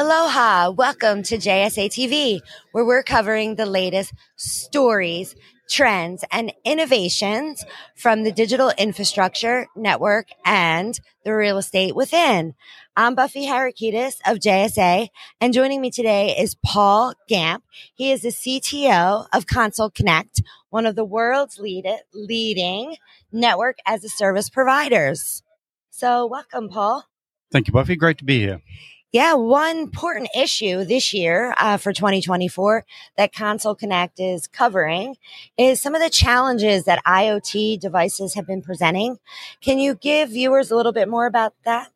Aloha. Welcome to JSA TV, where we're covering the latest stories, trends, and innovations from the digital infrastructure, network, and the real estate within. I'm Buffy Harakitis of JSA, and joining me today is Paul Gampe. He is the CTO of Console Connect, one of the world's lead- leading network as a service providers. So, welcome, Paul. Thank you, Buffy. Great to be here. Yeah, one important issue this year uh, for 2024 that Console Connect is covering is some of the challenges that IoT devices have been presenting. Can you give viewers a little bit more about that?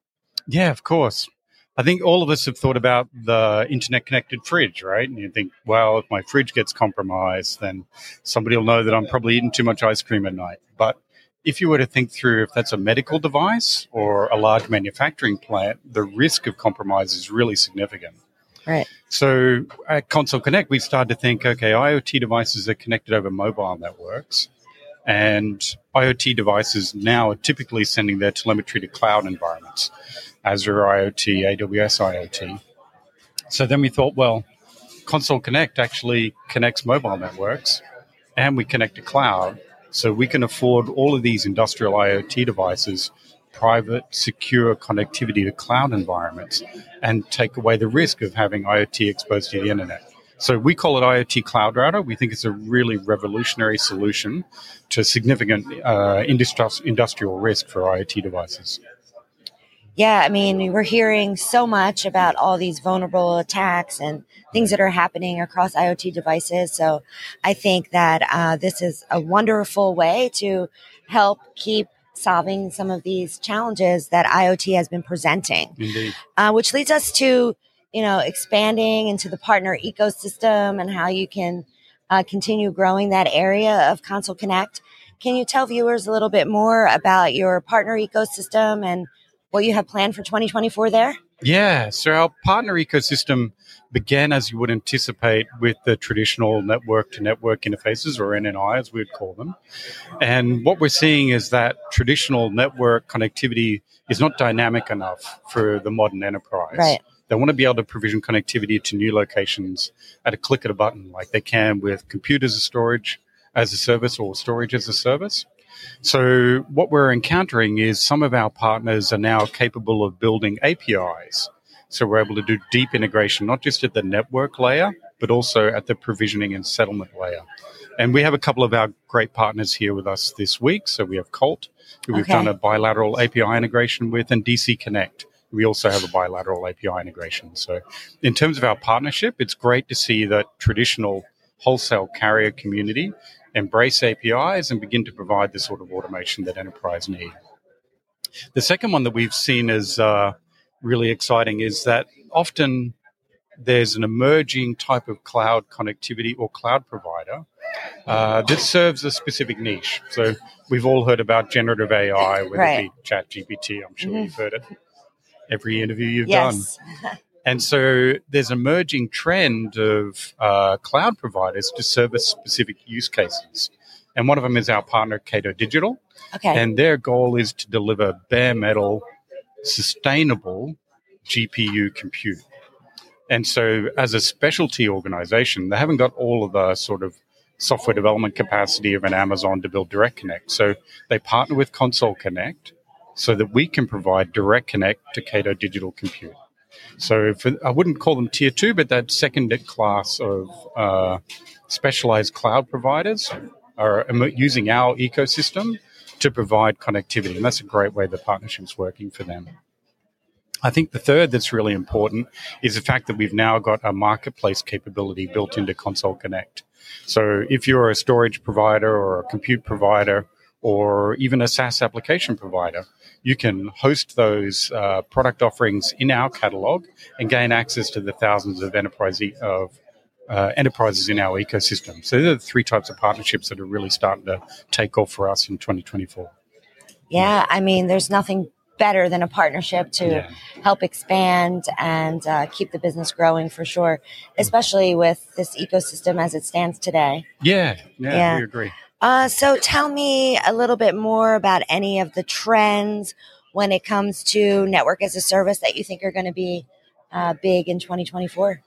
Yeah, of course. I think all of us have thought about the internet connected fridge, right? And you think, well, if my fridge gets compromised, then somebody will know that I'm probably eating too much ice cream at night. But if you were to think through if that's a medical device or a large manufacturing plant, the risk of compromise is really significant. Right. So at Console Connect, we started to think, okay, IoT devices are connected over mobile networks, and IoT devices now are typically sending their telemetry to cloud environments, Azure IoT, AWS IoT. So then we thought, well, Console Connect actually connects mobile networks, and we connect to cloud. So we can afford all of these industrial IoT devices, private, secure connectivity to cloud environments, and take away the risk of having IoT exposed to the internet. So we call it IoT Cloud Router. We think it's a really revolutionary solution to significant uh, industrial risk for IoT devices. Yeah, I mean, we're hearing so much about all these vulnerable attacks and things that are happening across IoT devices. So I think that uh, this is a wonderful way to help keep solving some of these challenges that IoT has been presenting. Uh, which leads us to, you know, expanding into the partner ecosystem and how you can uh, continue growing that area of Console Connect. Can you tell viewers a little bit more about your partner ecosystem and what you have planned for 2024 there? Yeah, so our partner ecosystem began as you would anticipate with the traditional network to network interfaces, or NNI as we would call them. And what we're seeing is that traditional network connectivity is not dynamic enough for the modern enterprise. Right. They want to be able to provision connectivity to new locations at a click of a button, like they can with computers as storage as a service or storage as a service. So what we're encountering is some of our partners are now capable of building APIs. So we're able to do deep integration, not just at the network layer, but also at the provisioning and settlement layer. And we have a couple of our great partners here with us this week. So we have Colt, who we've done a bilateral API integration with, and DC Connect. We also have a bilateral API integration. So in terms of our partnership, it's great to see that traditional wholesale carrier community embrace APIs and begin to provide the sort of automation that enterprise need. The second one that we've seen as uh, really exciting is that often there's an emerging type of cloud connectivity or cloud provider uh, that serves a specific niche. So we've all heard about generative AI, whether Right. it be ChatGPT. I'm sure Mhm. you've heard it. Every interview you've done. And so there's an emerging trend of uh, cloud providers to service specific use cases. And one of them is our partner, Cato Digital. Okay. And their goal is to deliver bare metal, sustainable GPU compute. And so, as a specialty organization, they haven't got all of the sort of software development capacity of an Amazon to build Direct Connect. So, they partner with Console Connect so that we can provide Direct Connect to Cato Digital Compute. So, for, I wouldn't call them tier two, but that second class of uh, specialized cloud providers are using our ecosystem to provide connectivity. And that's a great way the partnership's working for them. I think the third that's really important is the fact that we've now got a marketplace capability built into Console Connect. So if you're a storage provider or a compute provider or even a SaaS application provider, you can host those uh, product offerings in our catalog and gain access to the thousands of enterprise e- of uh, enterprises in our ecosystem. So these are the three types of partnerships that are really starting to take off for us in 2024. Yeah, I mean, there's nothing better than a partnership to Yeah. help expand and uh, keep the business growing for sure, especially with this ecosystem as it stands today. Yeah, yeah, Yeah. we agree. Uh, so tell me a little bit more about any of the trends when it comes to network as a service that you think are going to be uh, big in 2024?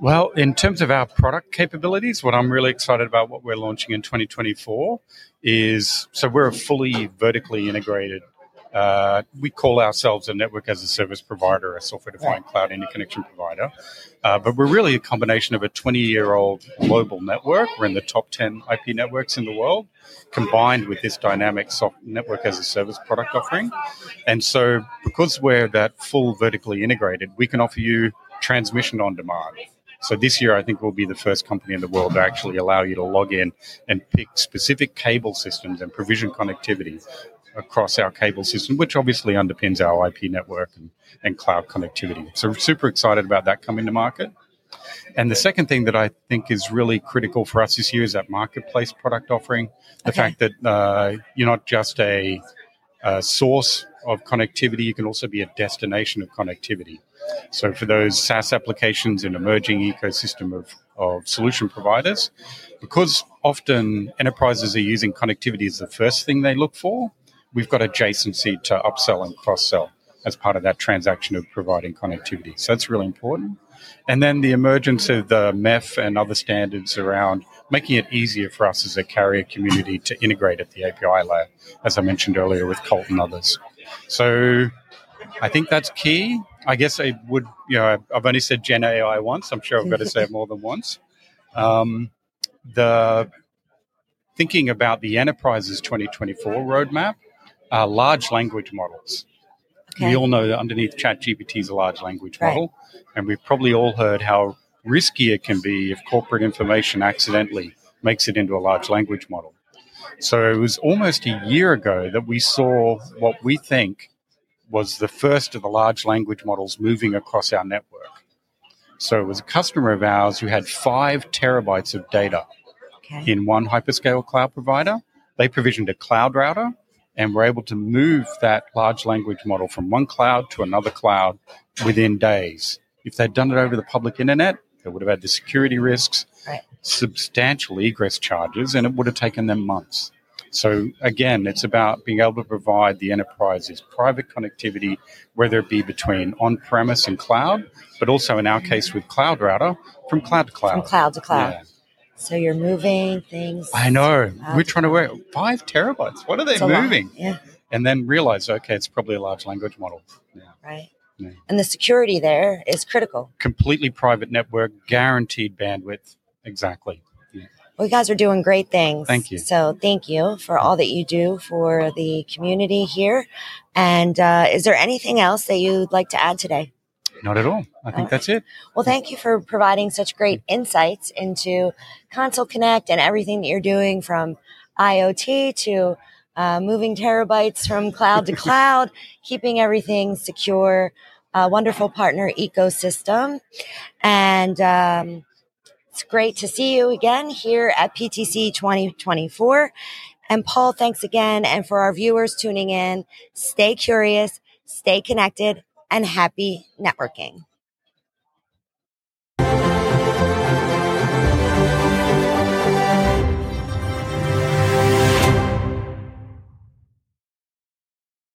Well, in terms of our product capabilities, what I'm really excited about what we're launching in 2024 is so we're a fully vertically integrated uh, we call ourselves a network as a service provider, a software defined cloud interconnection provider. Uh, but we're really a combination of a 20 year old global network. We're in the top 10 IP networks in the world, combined with this dynamic soft network as a service product offering. And so, because we're that full vertically integrated, we can offer you transmission on demand. So this year, I think we'll be the first company in the world to actually allow you to log in and pick specific cable systems and provision connectivity across our cable system, which obviously underpins our IP network and, and cloud connectivity. So, super excited about that coming to market. And the second thing that I think is really critical for us this year is that marketplace product offering. The okay. fact that uh, you're not just a, a, source of connectivity, you can also be a destination of connectivity. So, for those SaaS applications and emerging ecosystem of, of solution providers, because often enterprises are using connectivity as the first thing they look for, we've got adjacency to upsell and cross sell as part of that transaction of providing connectivity. So that's really important. And then the emergence of the MEF and other standards around making it easier for us as a carrier community to integrate at the API layer, as I mentioned earlier with Colt and others. So I think that's key. I guess I would, you know, I've only said Gen AI once. I'm sure I've got to say it more than once. Um, the thinking about the enterprises 2024 roadmap are large language models. Okay. We all know that underneath ChatGPT is a large language model, right. and we've probably all heard how risky it can be if corporate information accidentally makes it into a large language model. So it was almost a year ago that we saw what we think was the first of the large language models moving across our network. So it was a customer of ours who had five terabytes of data okay. in one hyperscale cloud provider. They provisioned a cloud router and we're able to move that large language model from one cloud to another cloud within days. If they'd done it over the public internet, they would have had the security risks, right. substantial egress charges, and it would have taken them months. So again, it's about being able to provide the enterprises private connectivity, whether it be between on-premise and cloud, but also in our case with Cloud Router, from cloud to cloud. From cloud to cloud. Yeah. So you're moving things. I know. We're trying to work five terabytes. What are they moving? Yeah. And then realize, okay, it's probably a large language model. Yeah. Right. Yeah. And the security there is critical. Completely private network, guaranteed bandwidth. Exactly. Yeah. Well, you guys are doing great things. Thank you. So thank you for all that you do for the community here. And uh, is there anything else that you'd like to add today? Not at all. I think okay. that's it. Well, thank you for providing such great insights into Console Connect and everything that you're doing from IoT to uh, moving terabytes from cloud to cloud, keeping everything secure, a wonderful partner ecosystem. And um, it's great to see you again here at PTC 2024. And Paul, thanks again. And for our viewers tuning in, stay curious, stay connected, and happy networking.